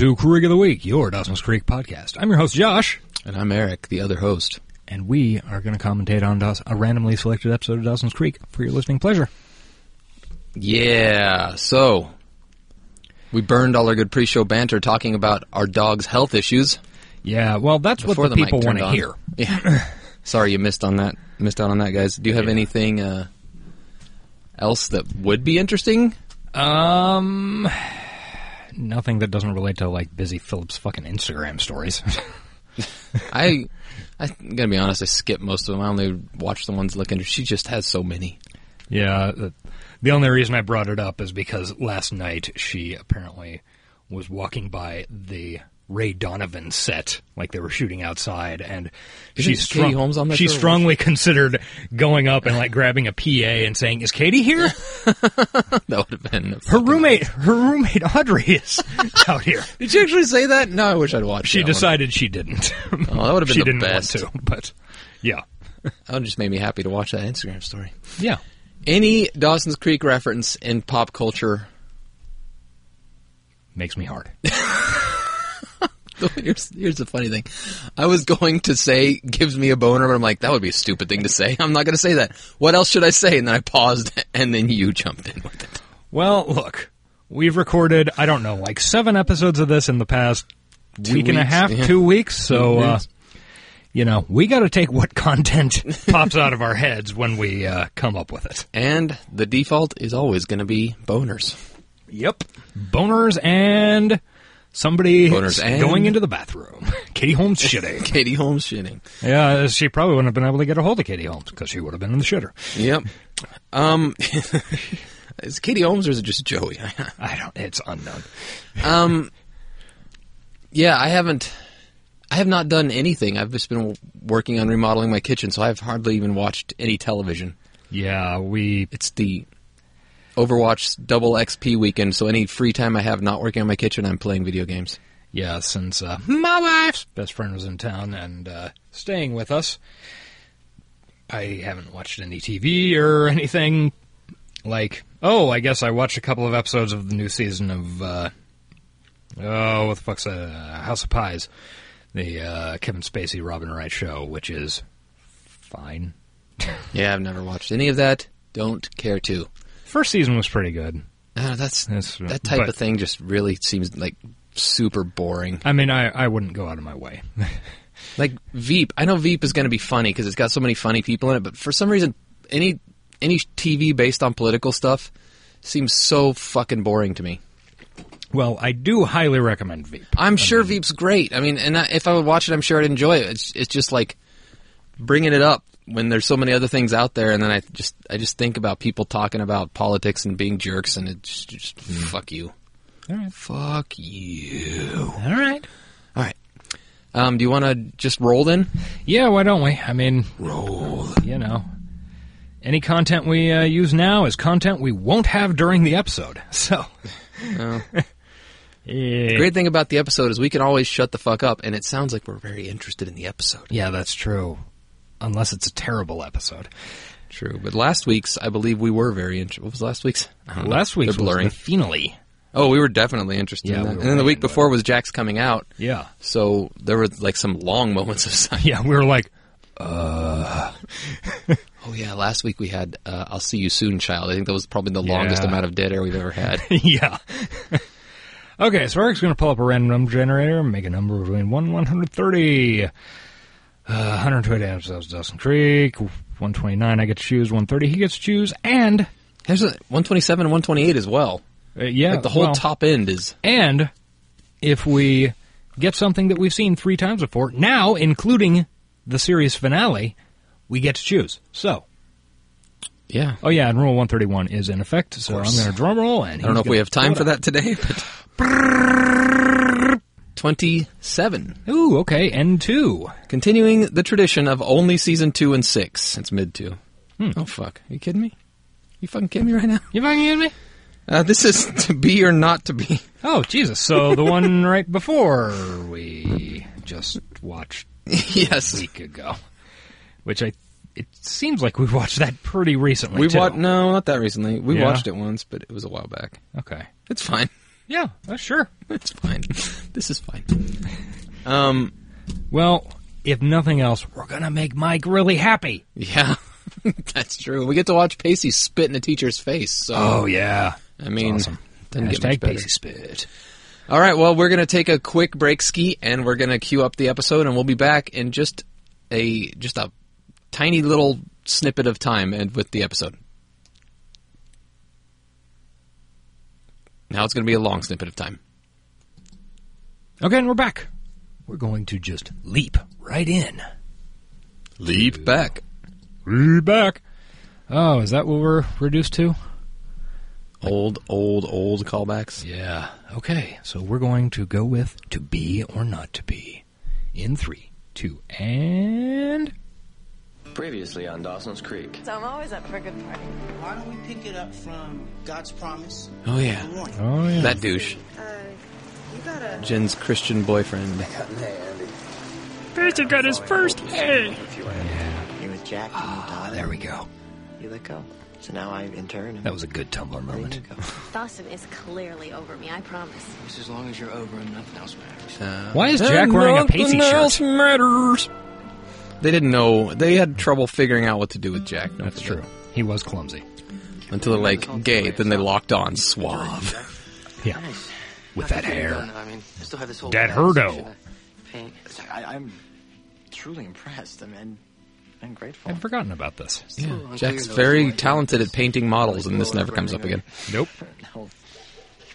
to Creek of the Week, your Dawson's Creek podcast. I'm your host, Josh, And I'm Eric, the other host. and we are going to commentate on Daws- a randomly selected episode of Dawson's Creek for your listening pleasure. Yeah, so we burned all our good pre-show banter talking about our dog's health issues Yeah, well, that's before what the the people want to hear. Yeah. Sorry you missed on that. Missed out on that, guys. Do you have Yeah. anything uh, else that would be interesting? Um, nothing that doesn't relate to like Busy Phillips' fucking Instagram stories. I, I'm gonna be honest. I skip most of them. I only watch the ones looking. She just has so many. yeah, the, the only reason I brought it up is because last night she apparently was walking by the Ray Donovan set, like they were shooting outside, and Isn't she Katie Holmes on that she strongly considered going up and like grabbing a PA and saying, "Is Katie here?" That would have been Her roommate, her roommate Audrey is out here. Did you actually say that? No, I wish I'd watched. She that one. decided she didn't. Oh, that would have been she the didn't best. want to, but yeah, That just made me happy to watch that Instagram story. yeah. Any Dawson's Creek reference in pop culture? Makes me hard. here's, here's the funny thing. I was going to say gives me a boner, but I'm like, that would be a stupid thing to say. I'm not going to say that. What else should I say? And then I paused, and then you jumped in with it. Well, look, we've recorded I don't know like seven episodes of this in the past Two week and a half, yeah. two weeks. So, uh, you know, we got to take what content pops out of our heads when we uh, come up with it. And the default is always going to be boners. Yep, boners and somebody going into the bathroom. Katie Holmes shitting. Katie Holmes shitting. yeah, she probably wouldn't have been able to get a hold of Katie Holmes because she would have been in the shitter. Yep. Um, is Katie Holmes or is it just Joey? I don't. It's unknown. um, yeah, I haven't. I have not done anything. I've just been working on remodeling my kitchen, so I've hardly even watched any television. Yeah, we It's the Overwatch double XP weekend, so any free time I have not working on my kitchen, I'm playing video games. Yeah, since uh, my wife's best friend was in town and uh, staying with us, I haven't watched any TV or anything. Like, oh, I guess I watched a couple of episodes of the new season of, uh, oh, what the fuck's uh, House of Pies, the uh, Kevin Spacey Robin Wright show, which is fine. Yeah, I've never watched any of that. Don't care to. First season was pretty good. Uh, that's That's- that type but- of thing. Just really seems like super boring. I mean, I, I wouldn't go out of my way. Like Veep, I know Veep is going to be funny because it's got so many funny people in it, but for some reason, any any TV based on political stuff seems so fucking boring to me. well, I do highly recommend Veep. I'm sure Veep's great. I mean, and I, if I would watch it, I'm sure I'd enjoy it. It's it's just like bringing it up when there's so many other things out there, and then I just I just think about people talking about politics and being jerks, and it just, just fuck you, All right. fuck you. All right. All right. Um, do you want to just roll then? Yeah, why don't we? I mean, roll. You know, any content we uh, use now is content we won't have during the episode. So, Oh. yeah. Great thing about the episode is we can always shut the fuck up, and it sounds like we're very interested in the episode. Yeah, that's true. Unless it's a terrible episode. True, but last week's, I believe we were very interested. What was last week's? I don't know. Last week's They're was blurring. the finale. Oh, we were definitely interested Yeah, in we that. were and then the way week into before was Jack's coming out, Yeah. so there were like some long moments of silence. Yeah, we were like, uh, Oh yeah, last week we had uh, "I'll see you soon, child." I think that was probably the longest Yeah. amount of dead air we've ever had. yeah. okay, so Eric's going to pull up a random number generator and make a number between 1 and 130. Uh, 120 episodes, Dawson Creek. 129, I get to choose. 130, he gets to choose. And, There's a 127 and 128 as well. uh, yeah. Like the whole well, top end is And if we get something that we've seen three times before, now including the series finale, we get to choose. So, yeah. oh yeah, and Rule 131 is in effect. So I'm going to drum roll, and I don't know if we have time for that today, but 27. Ooh, okay, N2. Continuing the tradition of only season 2 and 6. It's mid 2. Oh fuck! Are you kidding me? You fucking kidding me right now? You fucking kidding me? Uh, this is to be or not to be. Oh, Jesus. So the one right before we just watched yes. a week ago, which I, it seems like we watched that pretty recently. we watched. No, not that recently. We Yeah? watched it once, but it was a while back. Okay. It's fine. Yeah, uh, sure. It's fine. This is fine. Um. Well, if nothing else, we're going to make Mike really happy. Yeah, that's true. We get to watch Pacey spit in a teacher's face. So Oh, yeah. I mean, awesome. doesn't get much Hashtag better. Pacey Spit. All right, well, we're going to take a quick break, ski, and we're going to queue up the episode, and we'll be back in just a just a tiny little snippet of time and with the episode. Now it's going to be a long snippet of time. Okay, and we're back. We're going to just leap right in. Leap back. Leap back. Oh, is that what we're reduced to? Old, old, old callbacks. Yeah. Okay, so we're going to go with to be or not to be. In three, two, and. Previously on Dawson's Creek. So I'm always up for a good party. Why don't we pick it up from God's promise? Oh yeah, Oh, yeah. that douche, Uh, you gotta. Jen's Christian boyfriend. Pacey got his first A. You with Jack and you Ah, there we go. You let go. So now I in turn. That was a good Tumblr letting moment. you. Dawson is clearly over me, I promise. Just as long as you're over him, nothing else matters. Uh, Why is Jack wearing a Pacey nothing else shirt? matters. They didn't know. They had trouble figuring out what to do with Jack. don't That's forget. true. He was clumsy. Until they're like gay, then they locked on suave. Yeah. With that hair. I mean, I still have this whole That herdo. I Paint. I, I'm truly impressed. I mean, I'm grateful. I'd forgotten about this. Yeah, Jack's very talented at painting models, and this never comes up again. Nope.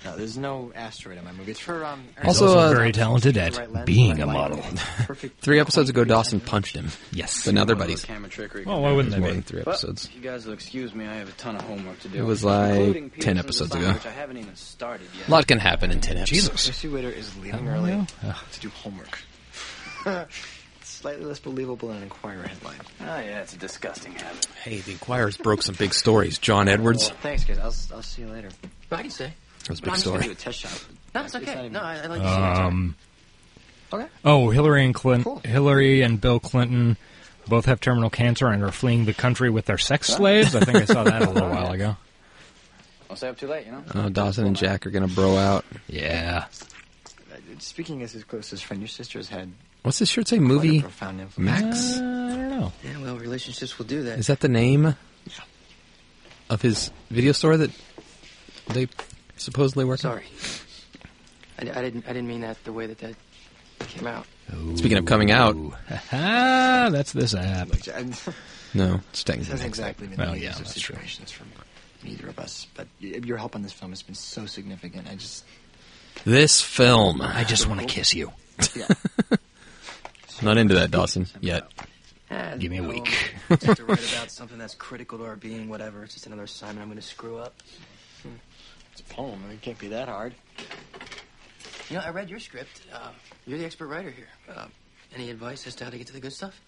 No, no, there's no asteroid in my movie. It's for um. Also, also uh, very talented at Right being a model. Three episodes ago, Dawson punched him, Yes. but now they're buddies. Camera trickery. Well, why wouldn't they more be? than three episodes. If you guys will excuse me, I have a ton of homework to do. It was like 10 episodes ago. Which I haven't even started yet. A lot can happen in ten episodes. Jesus. Lucy Witter is leaving early to do homework. Slightly less believable than an Enquirer headline. Oh yeah, it's a disgusting habit. Hey, the Enquirers broke some big stories. John Edwards. Well, thanks, guys. I'll, I'll see you later. I can say. That was a big I'm just gonna story. do a test shot. No, it's not okay. even- No, I, I like to see it. Um. Okay. Oh, Hillary and Clinton, Cool. Hillary and Bill Clinton both have terminal cancer and are fleeing the country with their sex slaves. I think I saw that a little while ago. I'll stay up too late, you know. Uh, Dawson and Jack are gonna bro out. Yeah. Uh, Speaking as his closest friend, your sister's had What's this shirt say? Movie profound influence. Max. Uh, I don't know. Yeah, well, relationships will do that. Is that the name Yeah. of his video store that they supposedly work? on? Sorry. I, I didn't. I didn't mean that the way that that came out. Speaking of coming out, that's this app. I- this no, it's technically hasn't exactly been Well, the yeah, easiest of that's true. situations for neither of us, but your help on this film has been so significant. I just, This film. I just want to kiss you. yeah. Not into that, Dawson, yet. Ah, Give me a no. week. just to write about something that's critical to our being, whatever. It's just another assignment I'm going to screw up. It's a poem. It can't be that hard. You know, I read your script. Uh, you're the expert writer here. Uh, any advice as to how to get to the good stuff?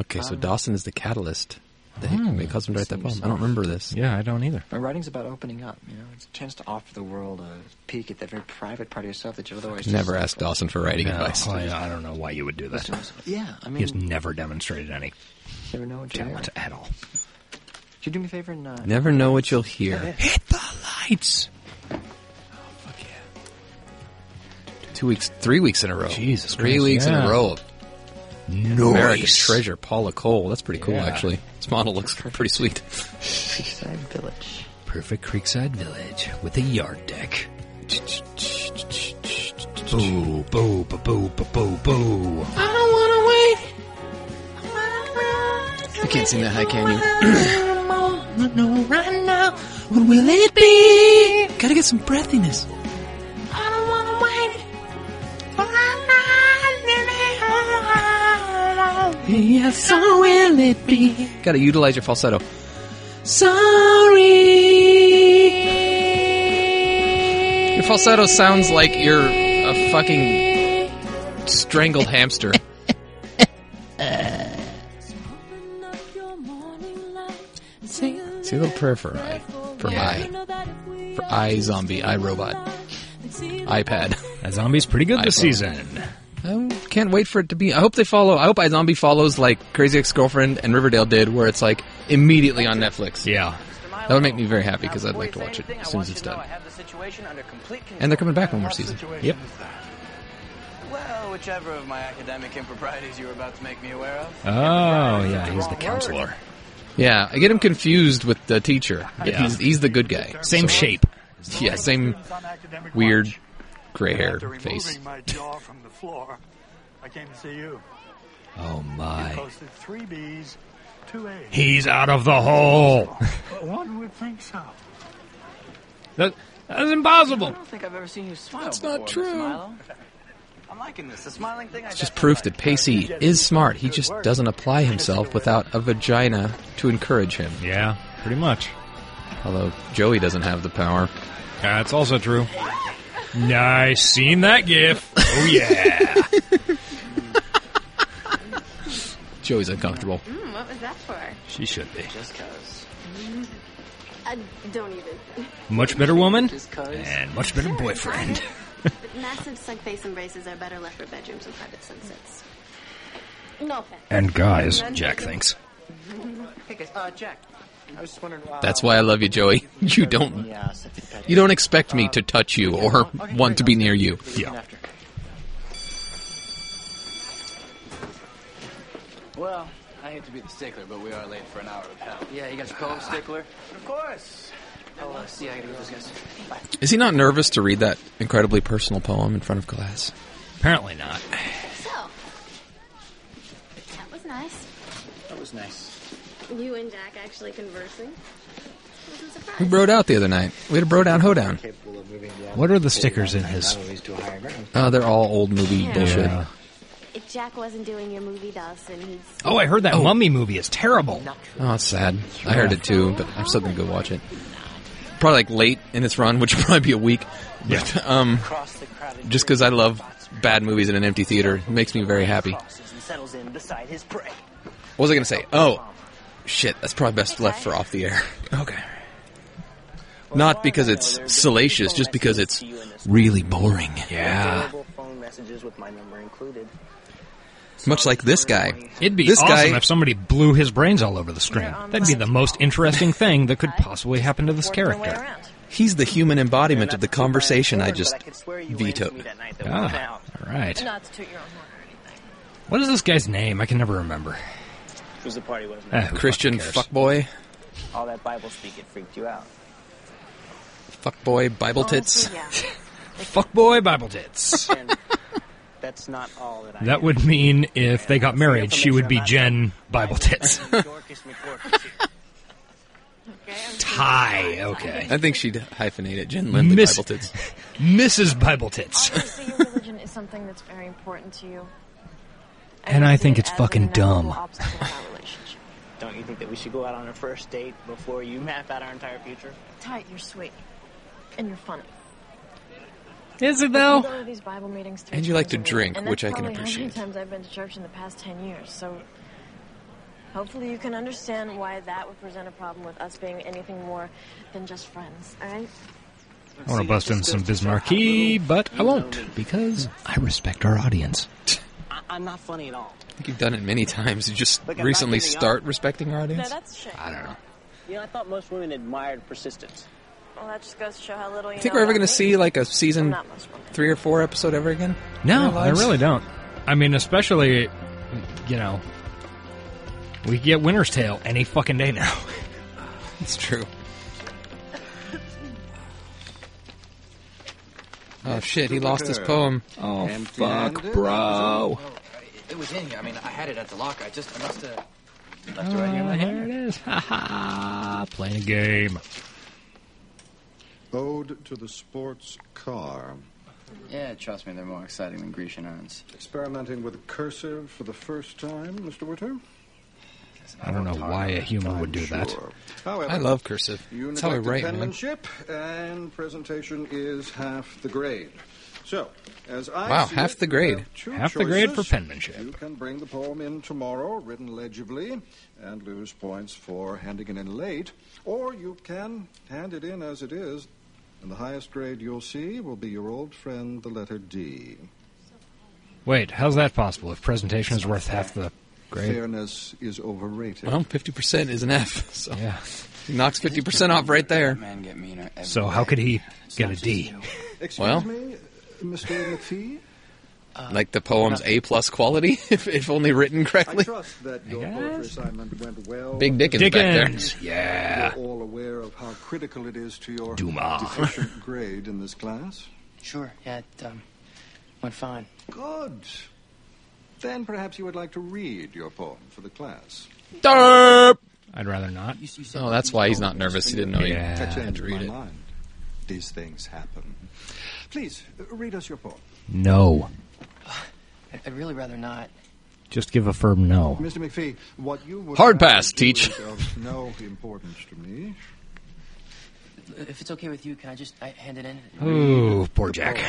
Okay, so Um, Dawson is the catalyst that Hmm. made Cosmo write that poem. I don't remember this. Yeah, I don't either. My writing's about opening up. You know, it's a chance to offer the world a peek at that very private part of yourself that you otherwise just- Never asked Dawson for writing No, advice. I, I don't know why you would do that. Yeah, I mean, He's mean, never demonstrated any never know what you talent at all. Could you do me a favor and uh, Never know what you'll hear. Hit the lights. Two weeks, three weeks in a row. Jesus Three Christ, weeks in a row of No. America's Treasure, Paula Cole. That's pretty cool, Yeah. actually. This model looks pretty sweet. Seaside Village? Perfect Creekside Village with a yard deck. Boo, boo, boo, boo, boo, boo, boo. You can't sing that high, can you? no, right now. What will it be? Gotta get some breathiness. Yes, so will it be? Gotta utilize your falsetto. Sorry. Your falsetto sounds like you're a fucking strangled hamster. Say a little prayer for I. For I. For I zombie. I robot. iPad. That zombie's pretty good this iPhone. season. I can't wait for it to be. I hope they follow. I hope iZombie follows like Crazy Ex-Girlfriend and Riverdale did, where it's like immediately on Netflix. Yeah. That would make me very happy because I'd like to watch it as soon as it's done. And they're coming back one more season. Yep. Well, whichever of my academic improprieties you were about to make me aware of. Oh, yeah, he's the counselor. Yeah, I get him confused with the teacher. Yeah. He's, he's the good guy. Same So- shape. Yeah, same weird gray hair face. Removing my jaw from the floor, I came to see you. Oh, You my. posted three B's, two A's. He's out of the hole. One would think so. That, that's impossible. I don't think I've ever seen you smile That's before, not true. I'm liking this. The smiling thing. It's just proof that Pacey is smart. He just doesn't apply himself without a vagina to encourage him. Yeah, pretty much. Although Joey doesn't have the power. That's also true. Nice. Seen that gif. Oh, yeah. Joey's uncomfortable. Mm, what was that for? she should be. Just cause. Uh, don't even. Much better woman Just cause. and much better boyfriend. But massive suck face embraces are better left for bedrooms and private sunsets. No offense. And guys, Jack thinks. Hey guys, uh, Jack. I was just wondering. Uh, That's why I love you, Joey. You don't Yeah, sexy pet. you don't expect me to touch you or want to be near you. Yeah. After. Well, I hate to be the stickler, but we are late for an hour of hell. Yeah, you got your poem stickler. Of course. I'll uh, see. I gotta go with those guys. Bye. Is he not nervous to read that incredibly personal poem in front of class? Apparently not. So, that was nice. That was nice. You and Jack actually conversing. Wasn't We surprised. broed out the other night. We had a bro down hoedown. Capable of What are the the stickers in his- boundaries to a higher ground. Oh, they're all old movie Yeah. bullshit. Yeah. If Jack wasn't doing your movie Dawson, he's. Oh, I heard that mummy movie is terrible. Oh, it's sad. I heard it too, but I'm still gonna go watch it. Probably like late in its run, which will probably be a week. But, um, Across the crowded just because I love bad movies in an empty theater it makes me very happy. What crosses and settles in beside his prey. was I gonna say? Oh, shit. That's probably best left for off the air. Okay. Not because it's salacious, just because it's really boring. Yeah. Messages with my number included. Much like this guy. It'd be This awesome guy- if somebody blew his brains all over the screen. That'd be the most interesting thing that could possibly happen to this character. He's the human embodiment of the conversation I just But I could swear you waited to vetoed. me that night that we went Ah, all right. Not to toot your own horn or anything. What is this guy's name? I can never remember. Who's the party wasn't Eh, it? who Christian fuckboy, All that Bible speak, it freaked you out. fuckboy, Bible tits. Honestly, yeah. Fuckboy Bible tits. And that's not all that I That would mean if they got married, she would be Jen Bible Tits. Dorcas Okay, I'm Ty, okay. I think she'd hyphenate it. Jen Lindley Miss- Bible tits. Mrs. Bible Tits. Obviously, your religion is something that's very important to you. And I see think it it's as fucking an inevitable dumb. obstacle in our relationship. Don't you think that we should go out on a first date before you map out our entire future? Ty, you're sweet. And you're funny. Is it though? these Bible meetings And you like to a week, drink, and which I can probably How appreciate. many times I've been to church in the past ten years? So hopefully you can understand why that would present a problem with us being anything more than just friends. All right? I want to bust in some Bismarcky, but I won't because I respect our audience. I- I'm not funny at all. I think you've done it many times. You just Look, recently not giving up. start respecting our audience. No, audience. that's shame. I don't know. You know, I thought most women admired persistence. Well, that just goes to show how little you You think know we're ever going to see like a I'm season not most women. three or four episode ever again? No, I really don't. I mean, especially, you know, we get Winter's Tale any fucking day now. It's true. Oh shit! He lost his poem. Oh fuck, bro! Oh, it was in here. I mean, I had it at the locker. I just I must have. Oh, there it is. Ha ha! Playing a game. Ode to the sports car. Yeah, trust me, they're more exciting than Grecian urns. Experimenting with cursive for the first time, Mr. Witter? I don't know why a human would do that. Sure. However, I love cursive. you That's how I neglected write, man. penmanship, and presentation is half the grade. So, as I Wow, see half it, the grade. have two Half the grade for penmanship. You can bring the poem in tomorrow, written legibly, and lose points for handing it in late, or you can hand it in as it is, and the highest grade you'll see will be your old friend, the letter D. Wait, how's that possible? If presentation is worth half the grade? Fairness is overrated. Well, fifty percent is an F. So Yeah. he knocks fifty percent off right there. Men get meaner So how could he get not a just D? you. Excuse Well- me, Mr. McPhee? Like the poem's A plus quality, if, if only written I correctly. trust that your guess. poetry assignment went well. Big Dickens, back there. Yeah. You're all aware of how critical it is to your Dumas. deficient grade in this class? Sure, yeah, it um, went fine. Good. Then perhaps you would like to read your poem for the class. Derp! I'd rather not. You, you Oh, that's why he's not nervous. He didn't know he Yeah. Had to read it. mind. These things happen. Please, uh, read us your poem. No. I- I'd really rather not. Just give a firm no. Mr. McPhee, what you would Hard pass, do teach. is of no importance to me. If it's okay with you, can I just I hand it in? Ooh, poor Jack.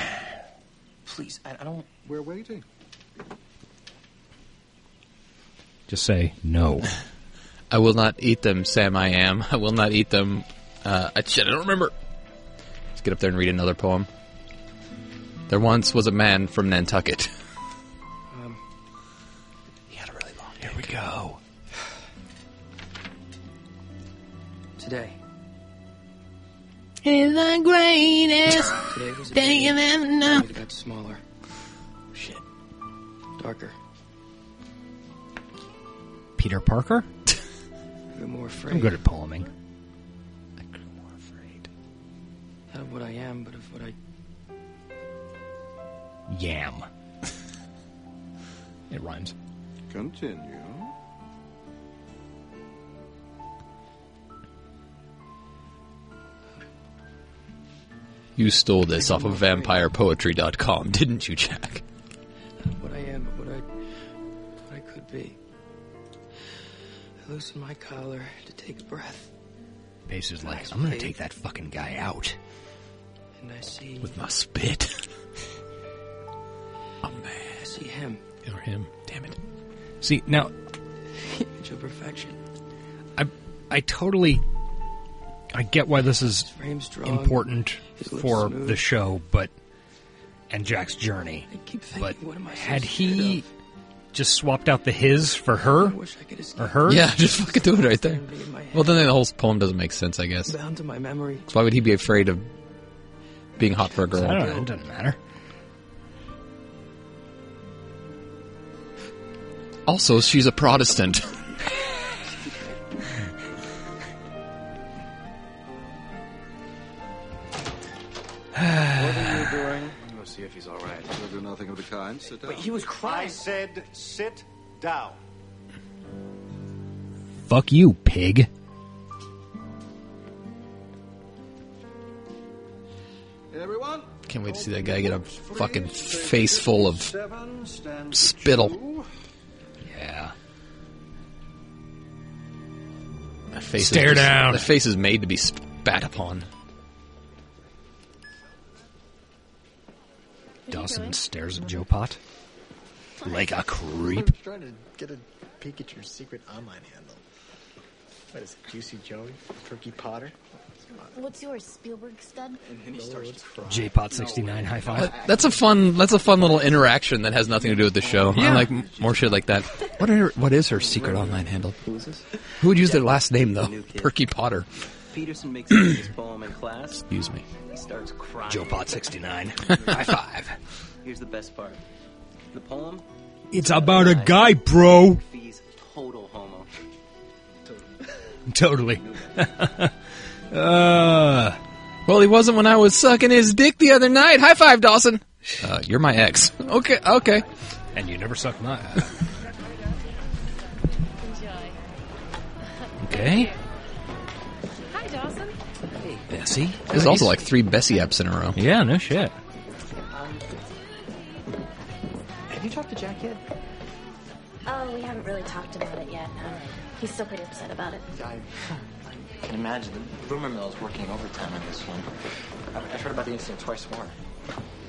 Please, I, I don't. We're waiting. Just say no. I will not eat them, Sam. I am. I will not eat them. Uh, I, shit, I don't remember. Let's get up there and read another poem. There once was a man from Nantucket. we go. today. Is the greatest Today was a day you've ever known. It got smaller. Shit. Darker. Peter Parker? I grew more afraid. I'm good at poeming. I grew more afraid. Not of what I am, but of what I. Yam. it rhymes. Continue. You stole this off of VampirePoetry.com, didn't you, Jack? Not of what I am, but what I. what I could be. I loosen my collar to take a breath, Pace is like, I'm gonna take that fucking guy out. and I see. With my spit. oh man. I see him. Or him. Damn it. See, now, Image of perfection. I, I totally, I get why this is Frame important for smooth. the show, but, and Jack's journey. I keep thinking, But what am I so had he of? just swapped out the his for her, I wish I could or her? Yeah, just fucking do it right there. Standing in my head, Well, then the whole poem doesn't make sense, I guess. bound to my memory. So why would he be afraid of being hot for a I don't girl? know, it doesn't matter. Also, she's a Protestant. do nothing of the kind. Sit down. Wait, he was crying. I said sit down. Fuck you, pig. Everyone. Can't wait to see that guy get a fucking face full of spittle. Yeah. that face. Stare is down. That face is made to be spat upon. Dawson stares at Joe Pot like a creep. I'm trying to get a peek at your secret online handle. What is it, Juicy Joey? Perky Potter? What's yours, Spielberg stud? And then he starts to cry. J Pot sixty nine high five. That's a fun. That's a fun little interaction that has nothing to do with the show. I Yeah. like m- more shit like that. What are what is her secret online handle? Who is this? Who would use their last name though? Perky Potter. Peterson makes it his poem in class. Excuse me. He starts crying. Joe Pot sixty nine high five. Here's the best part. The poem. It's about a guy, bro. Fee's total homo. Totally. uh, Well, he wasn't when I was sucking his dick the other night. High five, Dawson. Uh, you're my ex. Okay, okay. and you never sucked mine. Okay. Hi, Dawson. Bessie. There's also like three Bessie apps in a row. Yeah, no shit. Have you talked to Jack yet? Oh, we haven't really talked about it yet. Um, he's still pretty upset about it. I, I can imagine. The rumor mill is working overtime on this one. I've, I've heard about the incident twice more.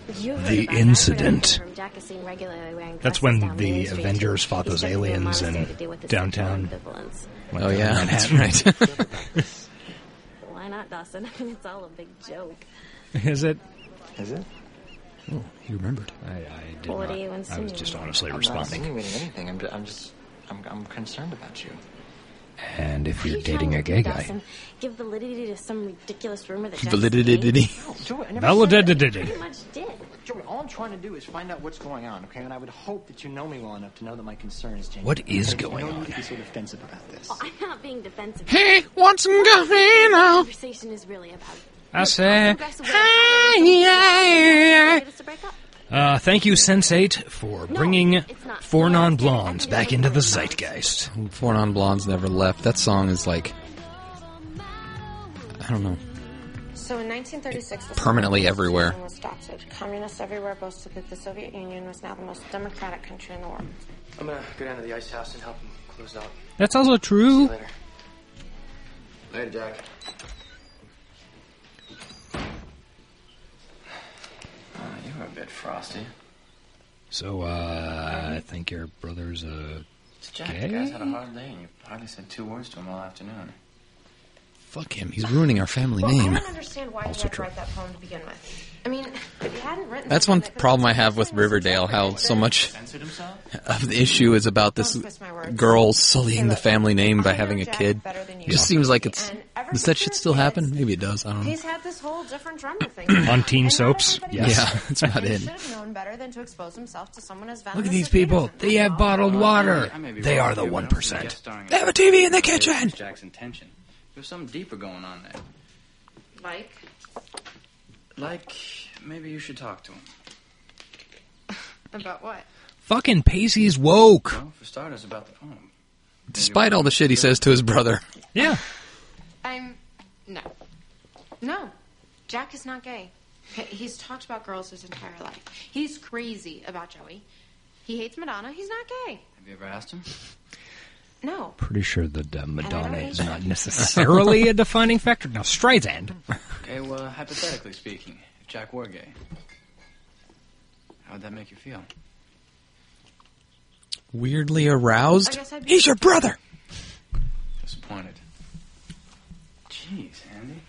The incident. right? Jack is seen regularly wearing That's when the Avengers fought those aliens modest in way to deal with his downtown. sexual. Oh yeah, that's Manhattan. right. Why not, Dawson? I mean, it's all a big joke. Is it? Is it? Oh, he remembered. I, I did What not. are you I was just honestly I'm not responding. insinuating anything. I'm, I'm just, I'm, I'm concerned about you. And if What are you're you dating a gay guy, Give validity to some ridiculous rumor that Jack's Validity. gay? No, Joey, I never Validity. Pretty much did. Joey, all I'm trying to do is find out what's going on, okay? And I would hope that you know me well enough to know that my concern is genuine. What is There's going no on? need to be so defensive about this. Well, I'm not being defensive. Hey, what's going The on? conversation is really about. I said, You guys aware of "Hi, how yeah, for us to break up? uh, thank you, Sense8, for bringing it's not. four Non Blondes back into the zeitgeist. Four non blondes never left. That song is like, I don't know. So in 1936, the Permanently Soviet everywhere. Union was adopted. Communists everywhere boasted that the Soviet Union was now the most democratic country in the world. I'm gonna go down to the ice house and help him close out. That's also See true. later. Later, Jack. Uh, you were a bit frosty. So, uh, I think your brother's a. Jack, Gay? the guy's had a hard day, and you hardly said two words to him all afternoon. Fuck him. He's ruining our family Well, name. I don't understand why Also he had to true. write that poem to begin with. I mean, if he hadn't written That's one that problem I have have with Riverdale. How so much of the issue is about this Don't twist my girl sullying the family name by I know having a kid. better than you It just seems like it's. Does that shit still happen? Maybe it does. I don't know. He's had this whole different drummer thing. On teen soaps? everybody Yes. Yeah, that's about it. should have known better than to expose himself to someone as Look at these people. They have bottled water. I may be They are the here, but I one don't think percent. guest starring They have a TV in the kitchen. Jack's intention. There's something deeper going on there. Like, Like, maybe you should talk to him. about what? Fucking Pacey's woke. Well, for starters, about the poem. Despite all the shit he says to his brother. Yeah. I'm no, no. Jack is not gay. He's talked about girls his entire life. He's crazy about Joey. He hates Madonna. He's not gay. Have you ever asked him? No. Pretty sure that uh, Madonna is not necessarily a defining factor. Now, Streisand. Okay, well, hypothetically speaking, if Jack were gay, how would that make you feel? Weirdly aroused. guess I'd be He's your brother. Disappointed. Jeez, Andie.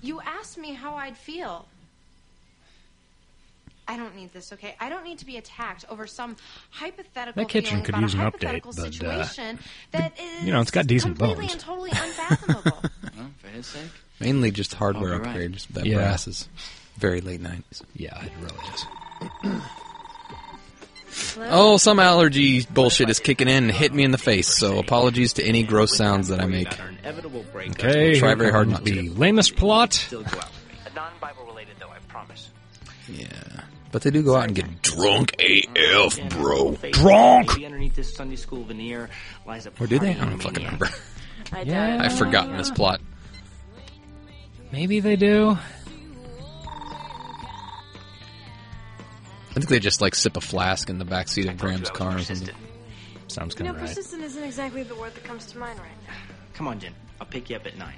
You asked me how I'd feel. I don't need this, okay? I don't need to be attacked over some hypothetical That kitchen could about use a an update, but, uh, situation that is you know, it's got decent completely bones. and totally unfathomable. Well, for his sake. Mainly just hardware right. upgrades. That Yeah. brass is very late 90s. Yeah, it really is. Oh, some allergy bullshit is kicking in and hit me in the face, so apologies to any gross sounds that I make. Okay, Try very hard comes not the to. lamest plot. Still go out with me. Non-Bible related, though, I promise. Yeah. But they do go out and get drunk AF, bro. Drunk! Maybe underneath this Sunday school veneer lies a Or do they? I don't fucking remember. I yeah. I've forgotten this plot. Maybe they do. I think they just like sip a flask in the backseat of Graham's car or something. Sounds You kind know, of right. persistent isn't exactly the word that comes to mind right now. Come on, Jen. I'll pick you up at nine.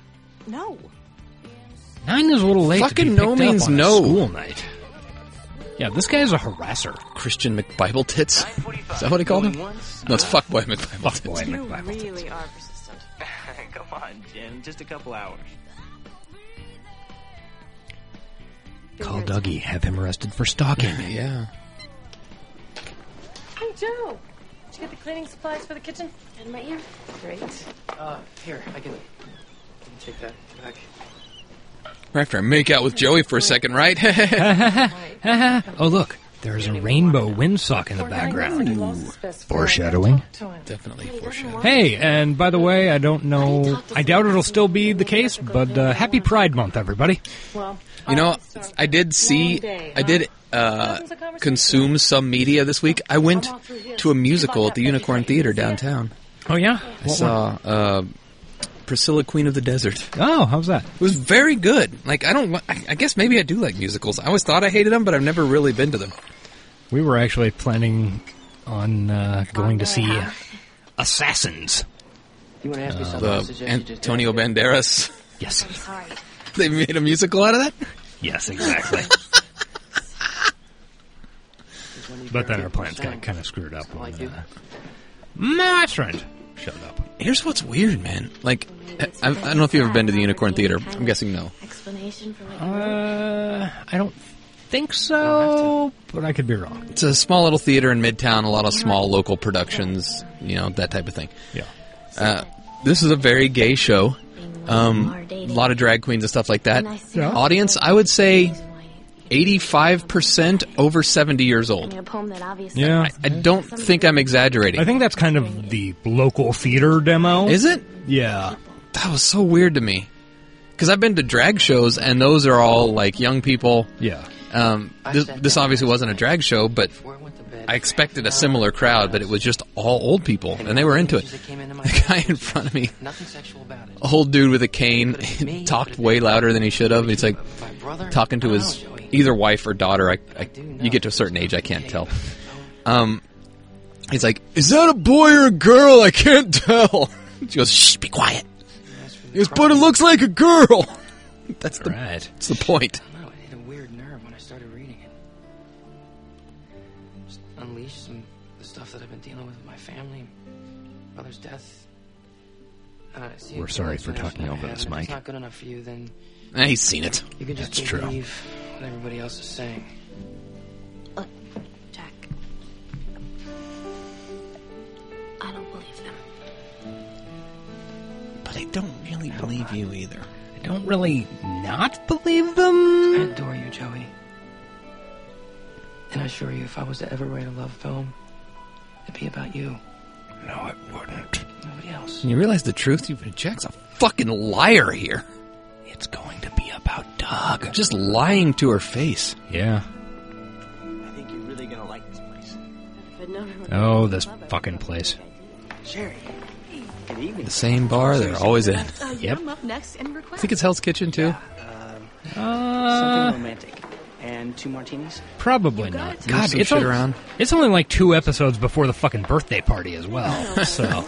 No. Nine is a little late to Fucking be no picked means on no. school night. Yeah, this guy is a harasser. Christian McBible tits? Is that what he called him? No, it's Fuckboy McBible tits. Fuckboy You McBible. really are persistent. Come on, Jen. Just a couple hours. Call Dougie. Have him arrested for stalking. Yeah. Hey, Joe. Did you get the cleaning supplies for the kitchen? And my ear? Great. Uh, here, I can, I can take that back. Right after I make out with Joey for a second, right? oh, look. There's a rainbow windsock in the background. Foreshadowing. Definitely foreshadowing. Hey, and by the way, I don't know. I doubt it'll still be the case, but uh, happy Pride Month, everybody. Well, You know, I did see, I did uh, consume some media this week. I went to a musical at the Unicorn Theater downtown. Oh, yeah? I saw uh, Priscilla, Queen of the Desert. Oh, how's that? It was very good. Like I don't, I I guess maybe I do like musicals. I always thought I hated them, but I've never really been to them. We were actually planning on uh, going to see Assassins. You want to ask me Uh, something? I the suggest you just Antonio. Banderas. Yes. I'm sorry. They made a musical out of that. Yes, exactly. But then our plans got kind of screwed up when uh, my friend showed up. Here's what's weird, man. Like, I, I don't know if you've ever been to the Unicorn Theater. I'm guessing no. Explanation for what Uh, I don't think so, but I could be wrong. It's a small little theater in Midtown. A lot of small local productions. You know that type of thing. Yeah. Uh, this is a very gay show. Um, a lot of drag queens and stuff like that. Yeah. Audience, I would say, eighty-five percent over seventy years old. a poem that obviously Yeah. I, I don't think I'm exaggerating. I think that's kind of the local theater demo. Is it? Yeah. That was so weird to me. Because I've been to drag shows, and those are all like young people. Yeah. Um, this, this obviously wasn't a drag show, but I expected a similar crowd, but it was just all old people, and they were into it. The guy in front of me, Nothing sexual old dude with a cane, talked way louder than he should have. He's like talking to his either wife or daughter. I, I, you get to a certain age, I can't tell. Um, he's like, "Is that a boy or a girl? I can't tell." She goes, "Shh, be quiet." He goes, "But it looks like a girl." That's the that's the point. No, it hit a weird nerve when I started reading it. Just unleashed some the stuff that I've been dealing with with my family, brother's death. Uh, see, We're sorry for talking I over this Mike. if mic. It's not good enough for you, then Eh, he's seen it. you can just That's true. believe what everybody else is saying. Look, Jack. I don't believe them. But I don't really believe you either. I don't really not believe them. I adore you, Joey. And I assure you, if I was to ever write a love film, it'd be about you. No, it wouldn't. Nobody else. And you realize the truth? You- Jack's a fucking liar here. It's going to be about Doug. Just lying to her face. Yeah. I think you're really gonna like this place. Oh, this fucking place. Sherry. Good evening. The same bar they're always in. Uh, Yep. I'm up next. Any requests? I think it's Hell's Kitchen too. Something Uh, romantic. And two martinis? probably not. Move God, it's shit on- around. It's only like two episodes before the fucking birthday party as well. So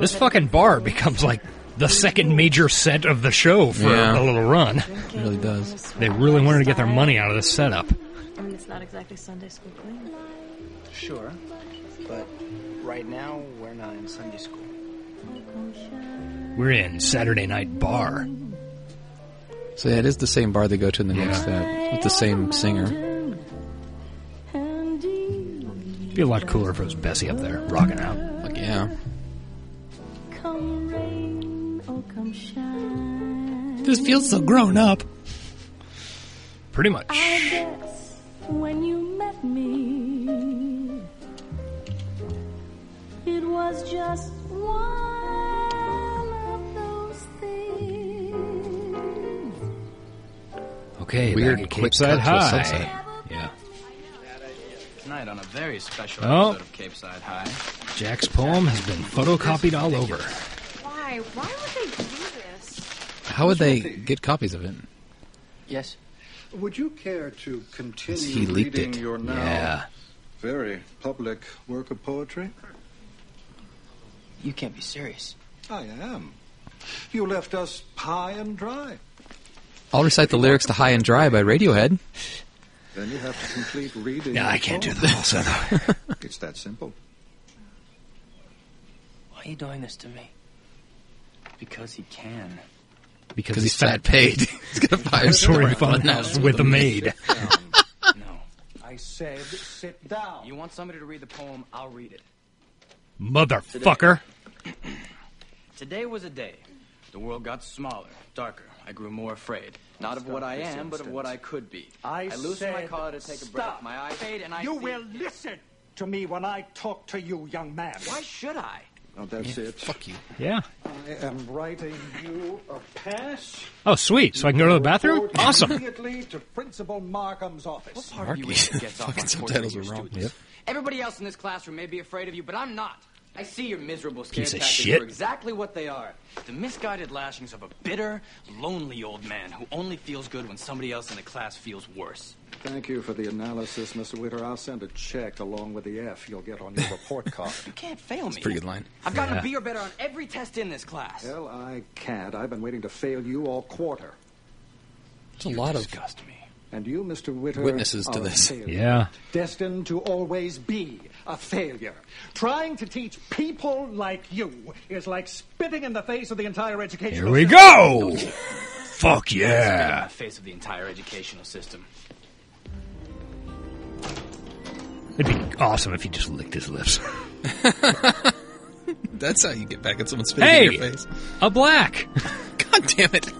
this fucking bar becomes like the second major set of the show for Yeah. a little run. It really does. They really wanted to get their money out of this setup. I mean, it's not exactly Sunday school clean. Sure. But right now, we're not in Sunday school. We're in Saturday Night Bar. So yeah, it is the same bar they go to in the next set with the same singer. It'd be a lot cooler if it was Bessie up there rocking out. Like yeah, this feels so grown up. Pretty much. I guess when you met me, it was just one of those things. Okay, Weird back at quick Capeside cut to a High. sunset. Yeah. Tonight on a very special Oh. episode of Capeside High. Jack's poem has been photocopied all over. Why? Why would they do this? How would they get copies of it? Yes. Would you care to continue He leaked reading it. your now Yeah. very public work of poetry? You can't be serious. I am. You left us high and dry. I'll recite the lyrics to "High and Dry" by Radiohead. Then you have to complete reading. Yeah, I can't do that the falsetto. It's that simple. Why are you doing this to me? Because he can. Because Because he's he's fat paid. he's gonna buy a Sorry, story funhouse with a maid. Um, no. I said sit down. You want somebody to read the poem, I'll read it. Motherfucker. Today was a day. The world got smaller, darker. I grew more afraid. Not of what I this am, but of what I could be. I loosened my said collar to take a breath. My eyes fade, and I You see- will listen to me when I talk to you, young man. Why should I? Oh, that's it. Fuck you. Yeah. I am writing you a pass. Oh, sweet. So I can go to the bathroom? Awesome. Immediately to Principal Markham's office. What part of you gets off Fucking on subtitles are your wrong. students? Everybody else in this classroom may be afraid of you, but I'm not. I see your miserable scare Piece of tactics shit. for exactly what they are. The misguided lashings of a bitter, lonely old man who only feels good when somebody else in the class feels worse. Thank you for the analysis, Mr. Witter. I'll send a check along with the F you'll get on your report card. You can't fail me. Pretty good line. I've gotten Yeah. a B or better on every test in this class. Hell, I can't. I've been waiting to fail you all quarter. It's a lot of disgust me. And you, Mr. Witter, Witnesses to are a this. failure. Yeah. Destined to always be a failure. Trying to teach people like you is like spitting in the face of the entire educational system. Here we system. go. Fuck Spit in yeah. the face of the entire educational system. It'd be awesome if he just licked his lips. That's how you get back at someone spitting Hey, in your face. a black. God damn it.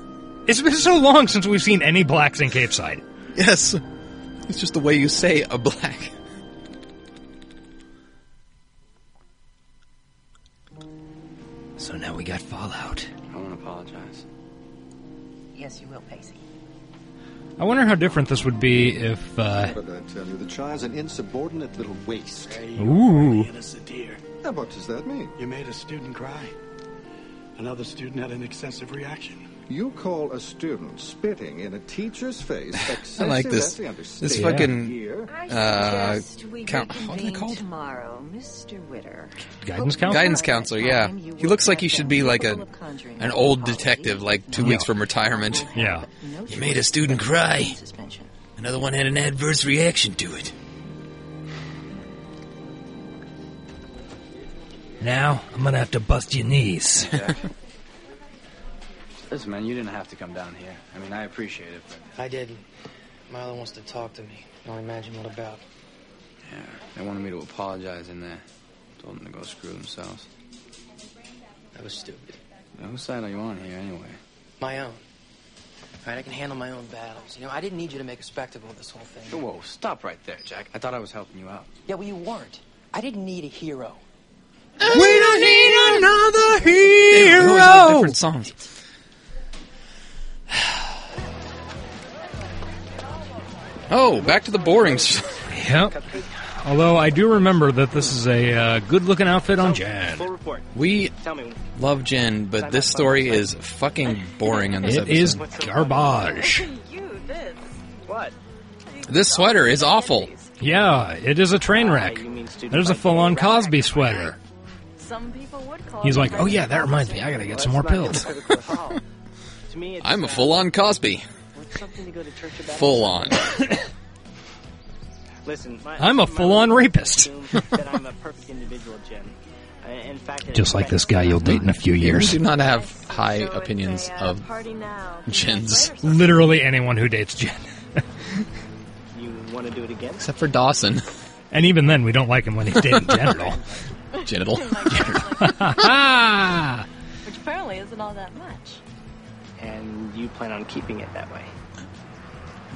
It's been so long since we've seen any blacks in Capeside. Yes. It's just the way you say a black. So now we got Fallout. I want to apologize. Yes, you will, Pacey. I wonder how different this would be if. Uh, But I tell you, the child's an insubordinate little waste. Ooh. Innocent dear. Now, what does that mean? You made a student cry. Another student had an excessive reaction. You call a student spitting in a teacher's face I excessive? like this. That's the This understatement fucking. here. Uh, Suggest we count, what are they reconvene called? tomorrow, Mr. Witter. Guidance counselor? Guidance counselor, yeah. He looks like he should be like a an old detective, like two weeks from retirement. Yeah. You made a student cry. Another one had an adverse reaction to it. Now I'm gonna have to bust your knees. Listen, man, you didn't have to come down here. I mean, I appreciate it, but I didn't. Milo wants to talk to me. I'll imagine what about. yeah, they wanted me to apologize in there. Told them to go screw themselves. That was stupid. Now, whose side are you on here, anyway? My own. All right, I can handle my own battles. You know, I didn't need you to make a spectacle of this whole thing. Whoa, stop right there, Jack. I thought I was helping you out. Yeah, well, you weren't. I didn't need a hero. we don't need another hero. They always have different songs. Oh, back to the boring. s- Yep. Although I do remember that this is a uh, good-looking outfit on Jen. We love Jen, but this story is fucking boring in this It is episode. garbage. What? This sweater is awful. Yeah, it is a train wreck. There's a full-on Cosby sweater. Some people would call He's like, oh yeah, that reminds me, I gotta get some more pills. To me, it's I'm a full-on Cosby. it's something to go to church about. Full on. Listen, my, I'm a full-on rapist. assumes that I'm a perfect individual, Jen. I- In fact, Just like this guy you'll date in a few We years. do not have high opinions of Jen's. Literally anyone who dates Jen. You want to do it again? Except for Dawson. And even then, we don't like him when he's dating genital. Genital. Which apparently isn't all that much. And you plan on keeping it that way?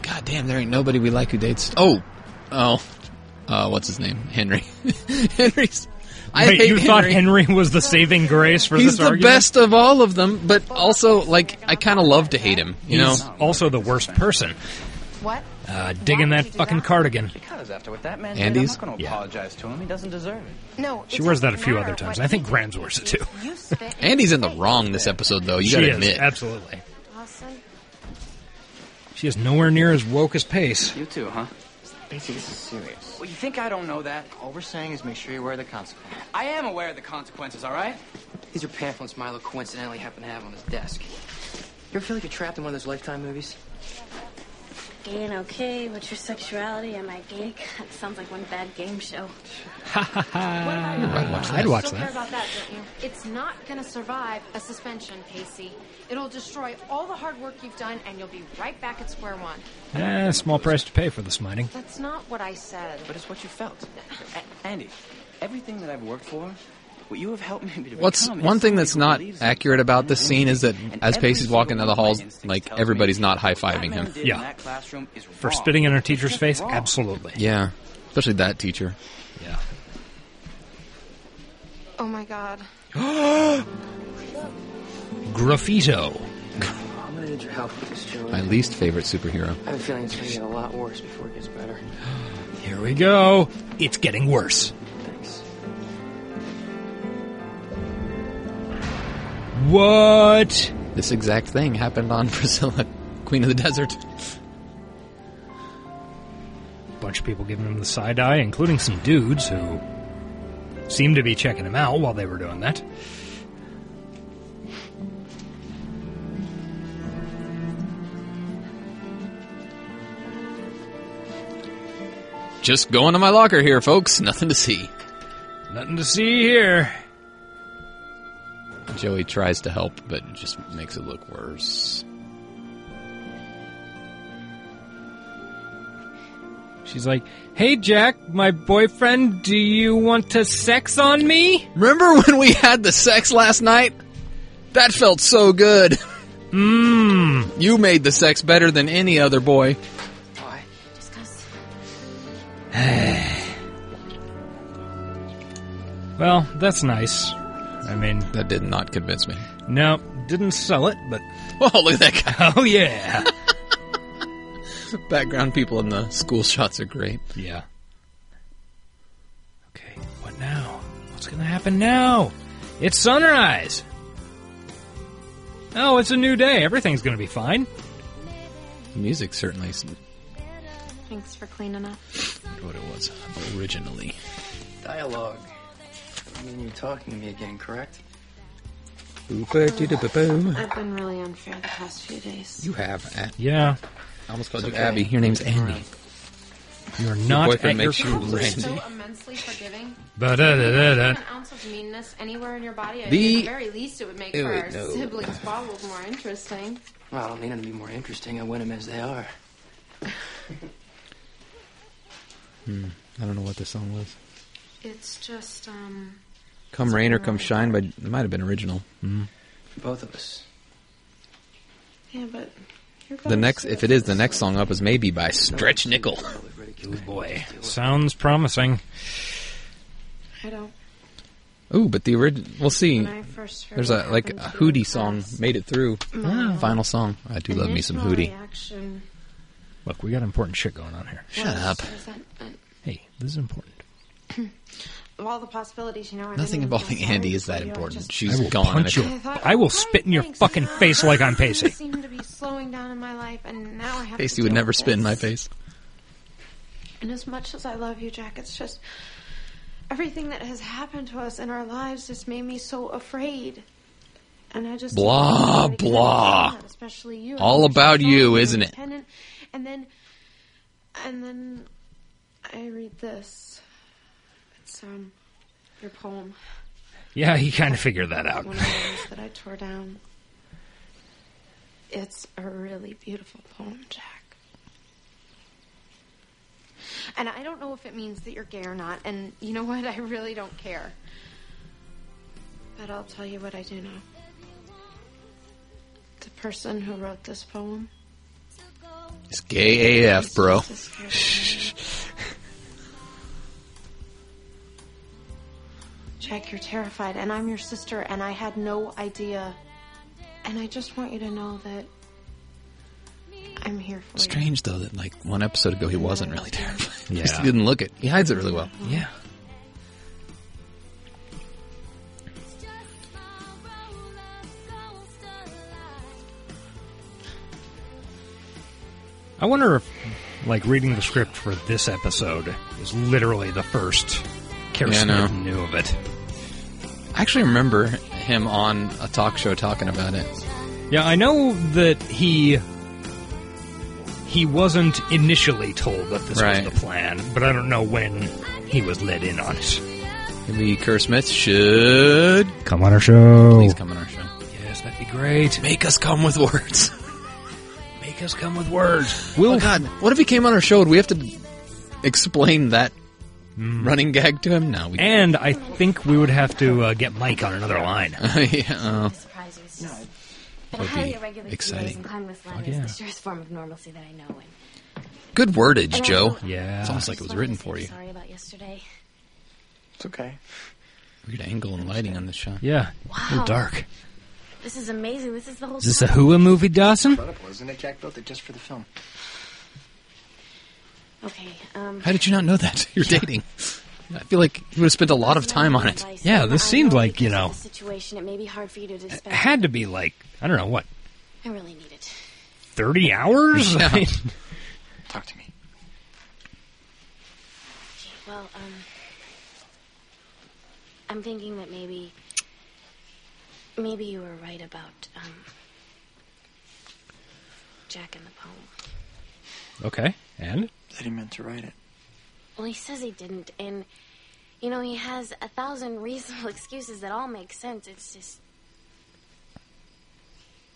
God damn, there ain't nobody we like who dates. Oh, oh, uh, what's his name? Henry. Henry's. I Wait, hate you Henry. thought Henry was the saving grace for He's this the best of all of them, but also like I kind of love to hate him. You He's know, also the worst person. What? Uh, digging that fucking cardigan. Because after what that man Andie's? did, I'm not going to Yeah. apologize to him. He doesn't deserve it. No. She wears that a few other times. I think he Grams did. wears it too. You spit in Andie's in the wrong this episode, though. You gotta is, admit. absolutely. Dawson, She is nowhere near as woke as Pace. You too, huh? Basically, this is serious. Well, you think I don't know that? All we're saying is make sure you're aware of the consequences. I am aware of the consequences, all right? These are pamphlets Milo coincidentally happened to have on his desk. You ever feel like you're trapped in one of those Lifetime movies? Gay and okay, what's your sexuality? Am I gay? That sounds like one bad game show. I'd watch you that. still care about that, don't you? It's not going to survive a suspension, Pacey. It'll destroy all the hard work you've done, and you'll be right back at square one. Eh, small price to pay for this smiting. That's not what I said. But it's what you felt. A- Andie, everything that I've worked for, what you have helped me to What's one thing that's not accurate about this scene is that as Pacey's walking down the halls, like everybody's not high fiving him. Yeah. that classroom is For spitting in her teacher's face? wrong. Absolutely. Yeah, especially that teacher. Yeah. Oh my god. Graffito. I'm gonna need your help with this, Joey. My least favorite superhero. I have a feeling it's gonna get a lot worse before it gets better. Here we go. It's getting worse. What? This exact thing happened on Priscilla, Queen of the Desert. Bunch of people giving him the side eye, including some dudes who seemed to be checking him out while they were doing that. Just going to my locker here, folks. Nothing to see. Nothing to see here. Joey tries to help, but it just makes it look worse. She's like, "Hey Jack, my boyfriend, do you want to sex on me?" Remember when we had the sex last night? That felt so good. Mmm. You made the sex better than any other boy. Why? Just cause. Well, that's nice. I mean, That did not convince me. no, didn't sell it, but Oh, look at that guy. oh yeah, Background people in the school shots are great. yeah. Okay, what now? What's gonna happen now? It's sunrise. Oh, it's a new day. Everything's gonna be fine. The music certainly is Thanks for cleaning up. what it was originally. Dialogue. I mean, you're talking to me again, correct? I've been really unfair the past few days. You have. A- Yeah, I almost called It's you okay. Abby. Your name's Andie. you're Your not boyfriend at your makes you post. So immensely forgiving. Ba-da-da-da-da. An ounce of meanness anywhere in your body, I The- at the very least it would make Ew, for our no. siblings' squabbles more interesting. Well, I don't need them to be more interesting. I win them as they are. Hmm. I don't know what the song was. It's just, um, Come rain or come shine, but it might have been original. For both of us. yeah, but you're The next, if it is, the next song up is maybe by Stretch Nickel. Oh boy, sounds promising. I don't. Ooh, but the original. We'll see. When I first heard There's a like a happened Hootie song made it through. my Final song. I do love me some initial Hootie. Reaction Look, we got important shit going on here. Shut up. Hey, this is important. Of all the possibilities, you know, I Nothing involving Andie is that for you. I important. just- She's I will gone. punch in you. I will "Oh, spit in your fucking face like I'm Pacey. seem to be slowing down in my life, and now I have. Pacey to would never with spit in my face. And as much as I love you, Jack, it's just everything that has happened to us in our lives just made me so afraid. And I just Blah, want anybody to get blah. mad, especially you. All about you, isn't it? And then, and then I read this. It's um your poem. Yeah, he kind of figured that out. One of the that I tore down. It's a really beautiful poem, Jack. And I don't know if it means that you're gay or not, and you know what? I really don't care. But I'll tell you what I do know. The person who wrote this poem. It's gay AF, bro. Jack, you're terrified, and I'm your sister, and I had no idea. And I just want you to know that I'm here for you. Strange though that like one episode ago he wasn't really terrified. Yeah. He didn't look it. He hides it really well. Yeah. I wonder if, like, reading the script for this episode is literally the first Kerr Yeah, I know. Smith knew of it. I actually remember him on a talk show talking about it. Yeah, I know that he he wasn't initially told that this Right. was the plan, but I don't know when he was let in on it. Maybe Kerr Smith should Come on our show. please come on our show. Yes, that'd be great. Make us come with words. Make us come with words. Will oh God, what if he came on our show? Would we have to explain that running gag to him? No, we And I think we would have to uh, get Mike on another line. yeah, uh, Surprise you. It's just That would be exciting. few days in climbing ladder yeah. the surest form of normalcy that I know. And good wordage, And Joe. also- Yeah. It's almost like it was written for you. Sorry about yesterday. It's okay. Weird angle and lighting on this shot. Yeah. A Wow. little dark. This is amazing. This is the whole. Is this a. Hua movie, Dawson? Incredible, isn't it? Jack built it just for the film. Okay. Um. How did you not know that? You're dating. I feel like you would have spent a lot of time on it. Yeah, this seemed like, you know- situation. It may be hard for you to dispense. It had to be like, I don't know, what, I really need it. 30 hours? Yeah. I mean, Talk to me. Okay, Well, um, I'm thinking that maybe, maybe you were right about um, Jack and the poem. okay. And? That he meant to write it. Well, he says he didn't, and you know he has a thousand reasonable excuses that all make sense. It's just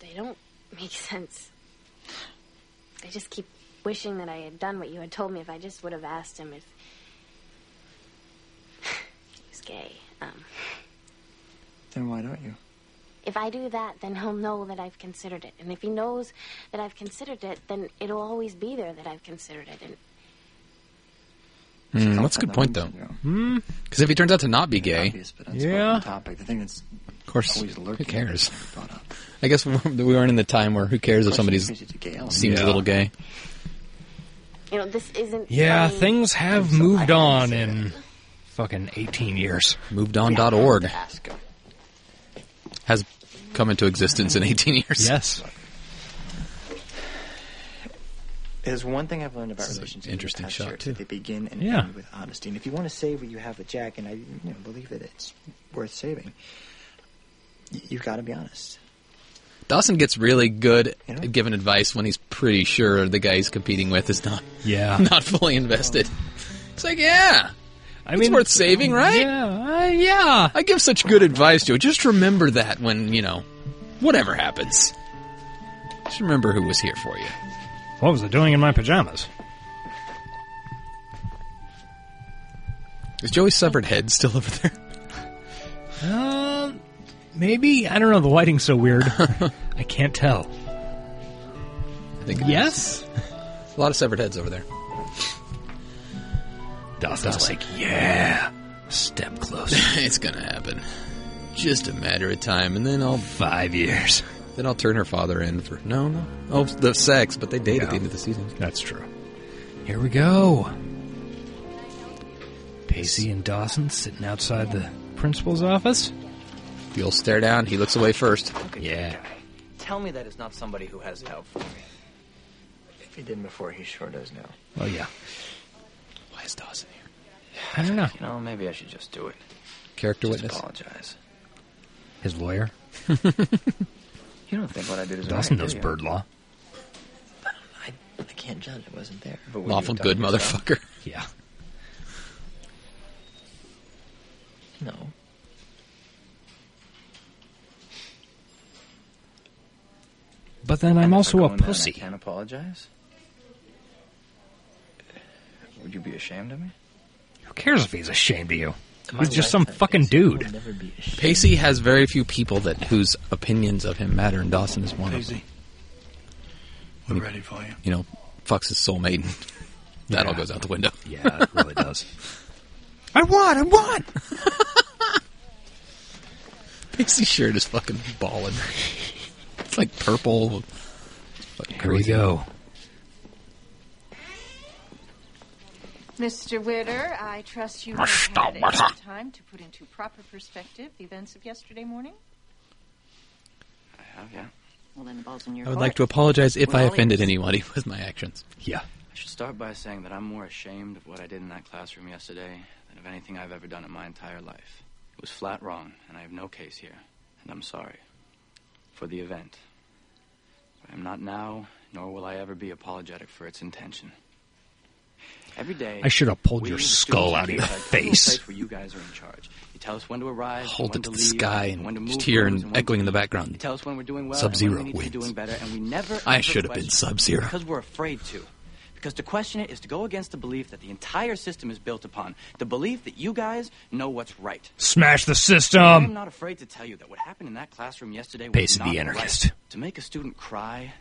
they don't make sense. I just keep wishing that I had done what you had told me. If I just would have asked him if he was gay. Um, Then why don't you? If I do that, then he'll know that I've considered it, and if he knows that I've considered it, then it'll always be there that I've considered it. And Hmm, that's a good point, though. Hmm. Because if he turns out to not be gay, But that's yeah. the topic. The thing that's of course, always who cares? I guess we weren't in the time where who cares if somebody seems a little gay. you know, this isn't. Yeah, funny. things have moved on in fucking 18 years. Movedon.org has come into existence in 18 years. Yes. There's one thing I've learned about This is an relationships. interesting the shot, years, too. that They begin and Yeah. end with honesty. And if you want to save what you have with Jack, and I you know, believe that it's worth saving, you've got to be honest. Dawson gets really good at giving advice when he's pretty sure the guy he's competing with is not Yeah. not fully invested. It's like, yeah, I it's worth saving, right? Yeah, uh, yeah. I give such good advice, Joe. Just remember that when you know, whatever happens. Just remember who was here for you. What was I doing in my pajamas? Is Joey's severed head still over there? Um, maybe I don't know. The lighting's so weird. I can't tell. I think it yes. A lot of severed heads over there. Dawson's Dawson. like, yeah, step closer. it's gonna happen. Just a matter of time, and then I'll five years. Then I'll turn her father in for no, no. Oh, the sex, but they date at the end of the season. That's true. Here we go. Pacey and Dawson sitting outside the principal's office. You'll stare down. He looks away first. Yeah. Tell me that it's not somebody who has it out for me. If he didn't before, he sure does now. Oh yeah. Why is Dawson here? I don't know. You know, maybe I should just do it. Character Just witness. apologize. His lawyer. You don't think what I did is Dawson right, knows do you? bird law. I, I can't judge. I wasn't there. But Lawful good motherfucker. Yeah. No. But then I'm And if also a in there and pussy. I can't apologize. Would you be ashamed of me? Who cares if he's ashamed of you? My He's just some fucking been- dude. Never be ashamed. Pacey has very few people that whose opinions of him matter, and Dawson is one of them. Pacey, we're ready for you. You know, fucks his soulmate. and That all goes out the window. Yeah, it really does. I won! I won! Pacey's shirt is fucking balling. It's like purple. Here we go. Mr. Witter, I trust you have had ample time to put into proper perspective the events of yesterday morning. I have, yeah. Well, then the ball's in your I would court. like to apologize if We're I offended ears. anybody with my actions. Yeah. I should start by saying that I'm more ashamed of what I did in that classroom yesterday than of anything I've ever done in my entire life. It was flat wrong, and I have no case here. And I'm sorry for the event. I'm not now, nor will I ever be apologetic for its intention. Every day, I should have pulled your skull out of your put in a total face. where you guys are in charge. You tell us when to arrive, Hold it to the sky and and just hear and echoing in the background. You tell us when we're doing well, Sub-Zero we need to be wins. doing better, and we never. I should have been question Sub-Zero. because we're afraid to. Because to question it is to go against the belief that the entire system is built upon. The belief that you guys know what's right. Smash the system. I'm not afraid to tell you that what happened in that classroom yesterday was Pace not the anarchist. right. To make a student cry,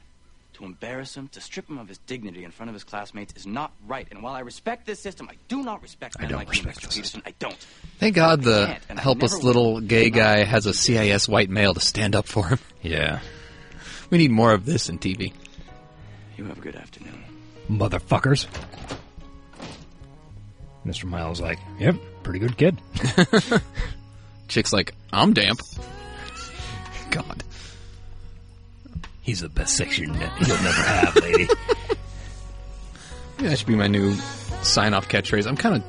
to embarrass him, to strip him of his dignity in front of his classmates is not right. And while I respect this system, I do not respect men don't like respect you, Mr. the Peterson. I don't. Thank God the can't, and I helpless little gay guy has a CIS white male to stand up for him. Yeah. We need more of this in TV. You have a good afternoon. Motherfuckers. Mr. Miles like, yep, pretty good kid. Chick's like, I'm damp. God. He's the best section that you'll never have, lady. Yeah, that should be my new sign off catchphrase. I'm kind of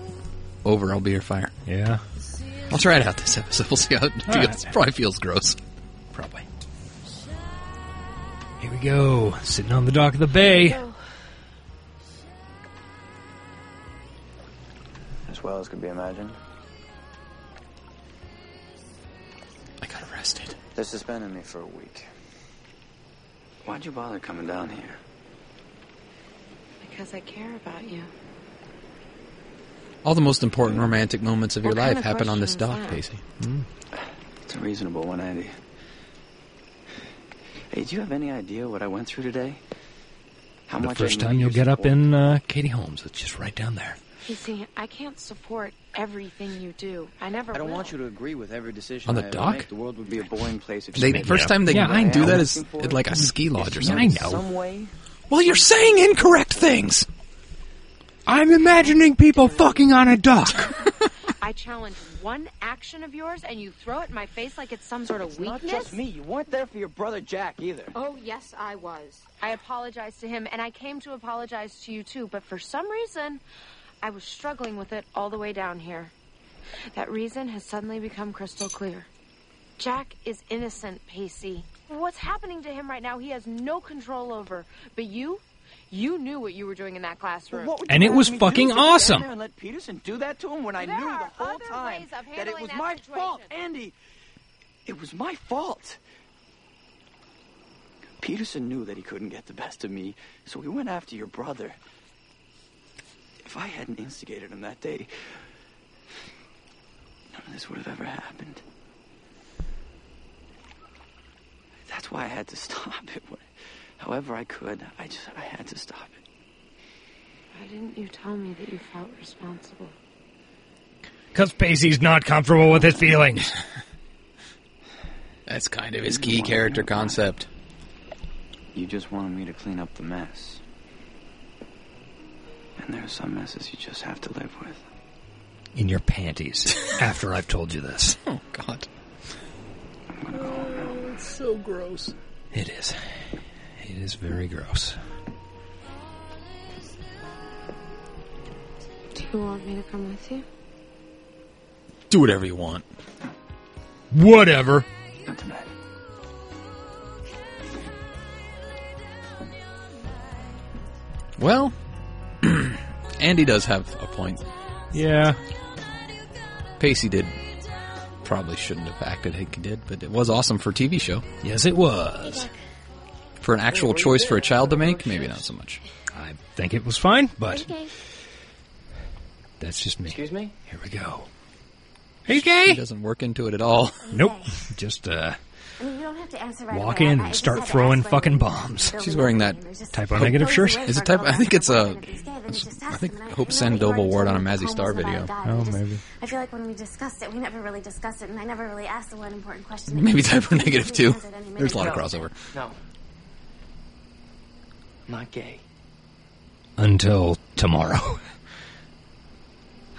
over I'll Be Your Fire. Yeah, I'll try it out this episode. We'll see how it All feels. right. Probably feels gross. probably. Here we go, sitting on the dock of the bay. As well as could be imagined. I got arrested. This has been in me for a week. Why'd you bother coming down here? Because I care about you. All the most important romantic moments of your What kind life of happen on this dock, is Pacey. It's a reasonable one, Andie. Hey, do you have any idea what I went through today? How the much first time you'll your get up in uh, Katie Holmes. It's just right down there. You see, I can't support everything you do. I never I don't will. want you to agree with every decision On the I dock? make. The world would be a boring place if you They, made first it. time they Yeah, I do know. that is at like a ski lodge or If something. in Some way, Well, you're saying incorrect things. I'm imagining people fucking on a dock. I challenge one action of yours and you throw it in my face like it's some sort of it's not just me. You weren't there for your brother Jack either. Oh, yes, I was. I apologized to him, and I came to apologize to you too, but for some reason, I was struggling with it all the way down here. That reason has suddenly become crystal clear. Jack is innocent, Pacey. What's happening to him right now, he has no control over. But you, you knew what you were doing in that classroom. What And it was have me do? fucking Sit down awesome. there And let Peterson do that to him when I There knew the whole time that it was that my situation. fault, Andie. It was my fault. Peterson knew that he couldn't get the best of me, so he went after your brother. If I hadn't instigated him that day, none of this would have ever happened. That's why I had to stop it. However I could, I just I had to stop it. Why didn't you tell me that you felt responsible? Because Pacey's not comfortable with his feelings. That's kind of his key character concept. You just wanted me to clean up the mess. And there are some messes you just have to live with. In your panties. after I've told you this. Oh God. Oh, it's so gross. It is. It is very gross. Do you want me to come with you? Do whatever you want. Whatever. Not tonight. Well, Andie does have a point. Yeah. Pacey did. Probably shouldn't have acted like he did, but it was awesome for a TV show. Yes, it was. For an actual choice for a child to make, maybe not so much. I think it was fine, but Okay. that's just me. Excuse me? Here we go. Are you He doesn't work into it at all. Nope. Just uh, I mean, you don't have to answer right walk away. in I- I and just start had to throwing ask when fucking bombs. She's wearing that There's just- Type O Negative shirt? Is it type? I think it's a. He's gay, then you just I think Hope I know that Sandoval wore it on a Mazzy Star was a bad video. Oh, I maybe. I feel like when we discussed it, we never really discussed it, and I never really asked the one important question. that Maybe you type said negative you too. answered any minute There's a lot of crossover. No. Not gay. Until tomorrow.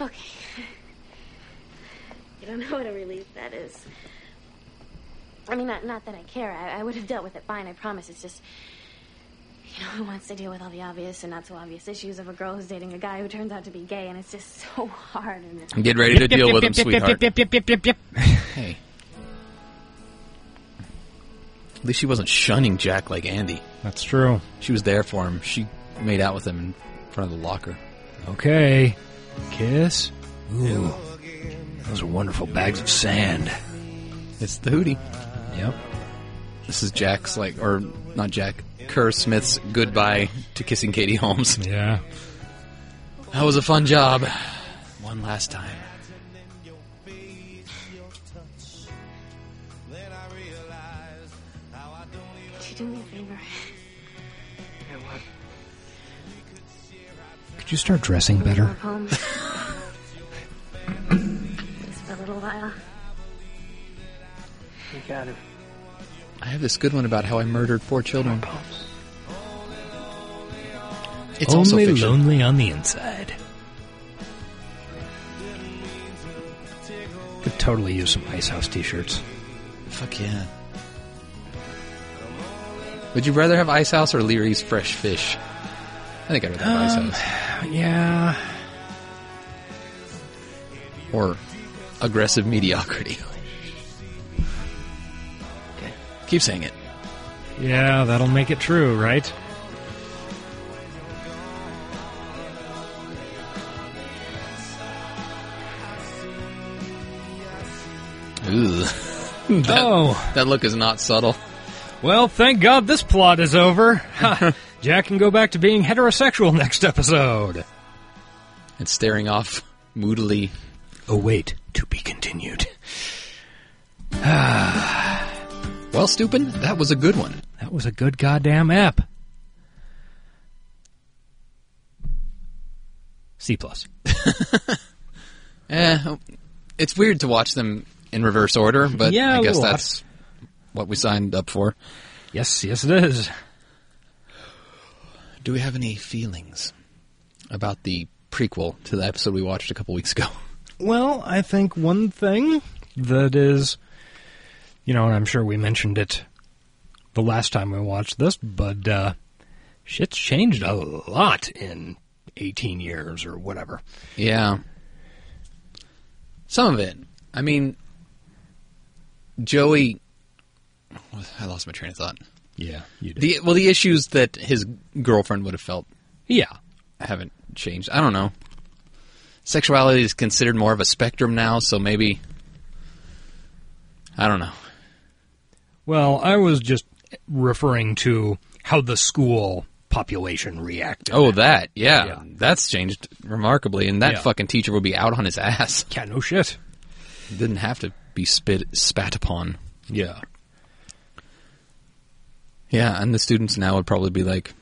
Okay. You don't know what a relief that is. I mean, not, not that I care. I, I would have dealt with it fine, I promise. It's just, you know, who wants to deal with all the obvious and not so obvious issues of a girl who's dating a guy who turns out to be gay, and it's just so hard. And it's Get ready to deal with him, Yep, yep, yep, sweetheart. yep, yep, yep, yep, yep. Hey. At least she wasn't shunning Jack like Andie. That's true. She was there for him. She made out with him in front of the locker. Okay. Kiss. Ooh. Those are wonderful bags of sand. It's the hootie. Yep. This is Jack's like, or not Jack, Kerr Smith's goodbye to kissing Katie Holmes. Yeah. That was a fun job. One last time. Could you do me a favor? Yeah, what? Could you start dressing Can we better? go home? Just for a little while. You got it. I have this good one about how I murdered four children. It's Only fiction. lonely on the inside. Could totally use some Ice House t-shirts. Fuck yeah. Would you rather have Ice House or Leery's Fresh Fish? I think I'd rather have Um, Ice House. Yeah. Or aggressive mediocrity. Keep saying it. Yeah, that'll make it true, right? Ooh. that, oh. That look is not subtle. Well, thank God this plot is over. Jack can go back to being heterosexual next episode. And staring off moodily. Await wait, to be continued. Ah. Well, Stupin, that was a good one. That was a good goddamn app. C plus. Eh, it's weird to watch them in reverse order, but Yeah, I guess that's what we signed up for. Yes, yes, it is. Do we have any feelings about the prequel to the episode we watched a couple weeks ago? Well, I think one thing that is, you know, and I'm sure we mentioned it the last time we watched this, but uh, shit's changed a lot in 18 years or whatever. Yeah. Some of it. I mean, Joey. I lost my train of thought. Yeah, you did. The well, the issues that his girlfriend would have felt. Yeah, haven't changed. I don't know. Sexuality is considered more of a spectrum now, so maybe. I don't know. Well, I was just referring to how the school population reacted. Oh, that yeah, that's changed remarkably, and that Yeah. fucking teacher would be out on his ass. Yeah, no shit. Didn't have to be spit spat upon. Yeah. Yeah, and the students now would probably be like,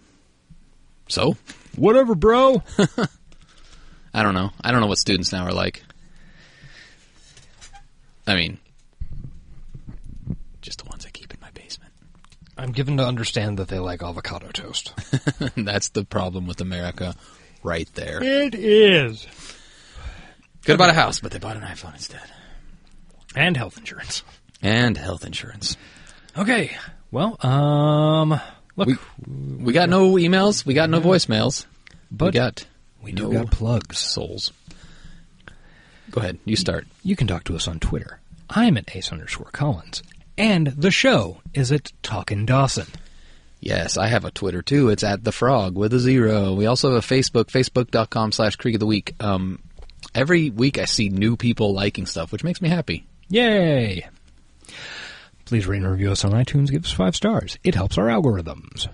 "So, whatever, bro." I don't know. I don't know what students now are like. I mean, just the ones I keep in my basement. I'm given to understand that they like avocado toast. That's the problem with America, right there. It is. Could have bought a house, but they bought an iPhone instead. And health insurance. And health insurance. Okay. Well, um, look, we, we got no emails. We got no voicemails. But we got we do no got plugs. Souls. Go ahead. You start. You can talk to us on Twitter. I'm at ace underscore Collins. And the show is at Talkin' Dawson. Yes, I have a Twitter too. It's at the frog with a zero. We also have a Facebook, facebook.com slash creek of the week. Um, every week I see new people liking stuff, which makes me happy. Yay! Please rate and review us on iTunes. Give us five stars. It helps our algorithms.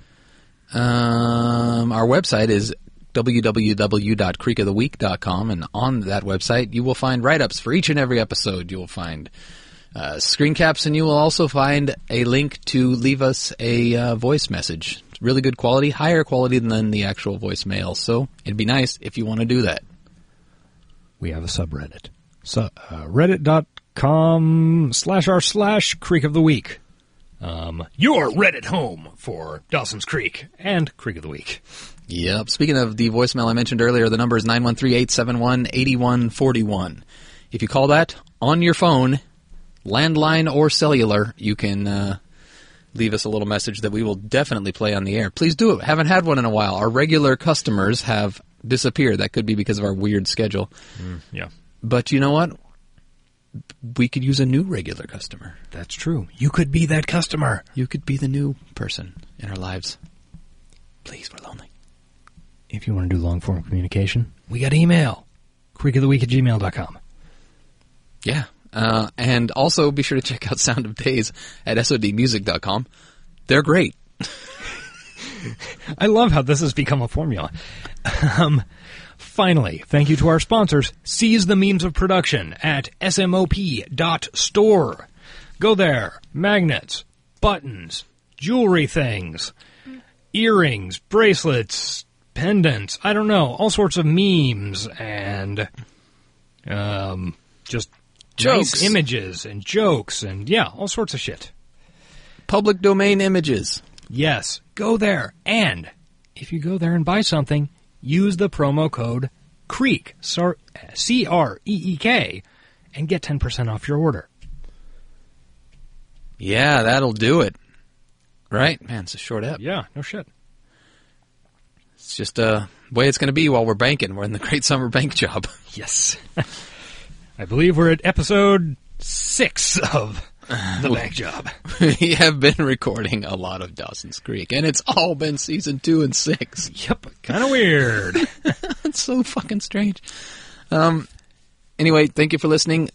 Um, our website is www.creekoftheweek.com, and on that website you will find write-ups for each and every episode. You will find uh, screen caps, and you will also find a link to leave us a uh, voice message. It's really good quality, higher quality than the actual voicemail. So it'd be nice if you want to do that. We have a subreddit. So, uh, reddit.com slash r slash Creek of the Week. Um, your Reddit home for Dawson's Creek and Creek of the Week. Yep. Speaking of the voicemail I mentioned earlier, the number is 913-871-8141. If you call that on your phone, landline or cellular, you can uh, leave us a little message that we will definitely play on the air. Please do it. Haven't had one in a while. Our regular customers have disappeared. That could be because of our weird schedule. yeah. But you know what? We could use a new regular customer. That's true. You could be that customer. You could be the new person in our lives. Please, we're lonely. If you want to do long form communication, we got email. Creekoftheweek at gmail.com. Yeah. Uh, and also be sure to check out Sound of Days at sodmusic.com. They're great. I love how this has become a formula. Um, finally, thank you to our sponsors, Seize the Means of Production at smop.store. Go there. Magnets, buttons, jewelry things, earrings, bracelets, pendants, I don't know, all sorts of memes and um, just Jokes. nice images and jokes and yeah, all sorts of shit. Public domain images. Yes, go there. And if you go there and buy something, use the promo code CREEK, C R E E K, and get 10% off your order. Yeah, that'll do it. Right? Man, it's a short app. Yeah, no shit. It's just a way it's going to be while we're banking. We're in the great summer bank job. Yes. I believe we're at episode six of the bank job. we have been recording a lot of Dawson's Creek, and it's all been season two and six. Yep, kind of weird. it's so fucking strange. Um. Anyway, thank you for listening.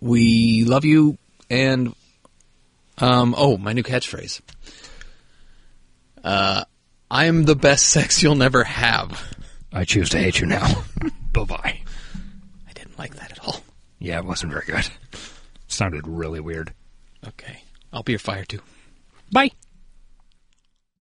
We love you, and Um, oh, my new catchphrase. Uh, I am the best sex you'll never have. I choose to hate you now. bye bye. I didn't like that at all. Yeah, it wasn't very good. sounded really weird. Okay. I'll be your fire too. Bye.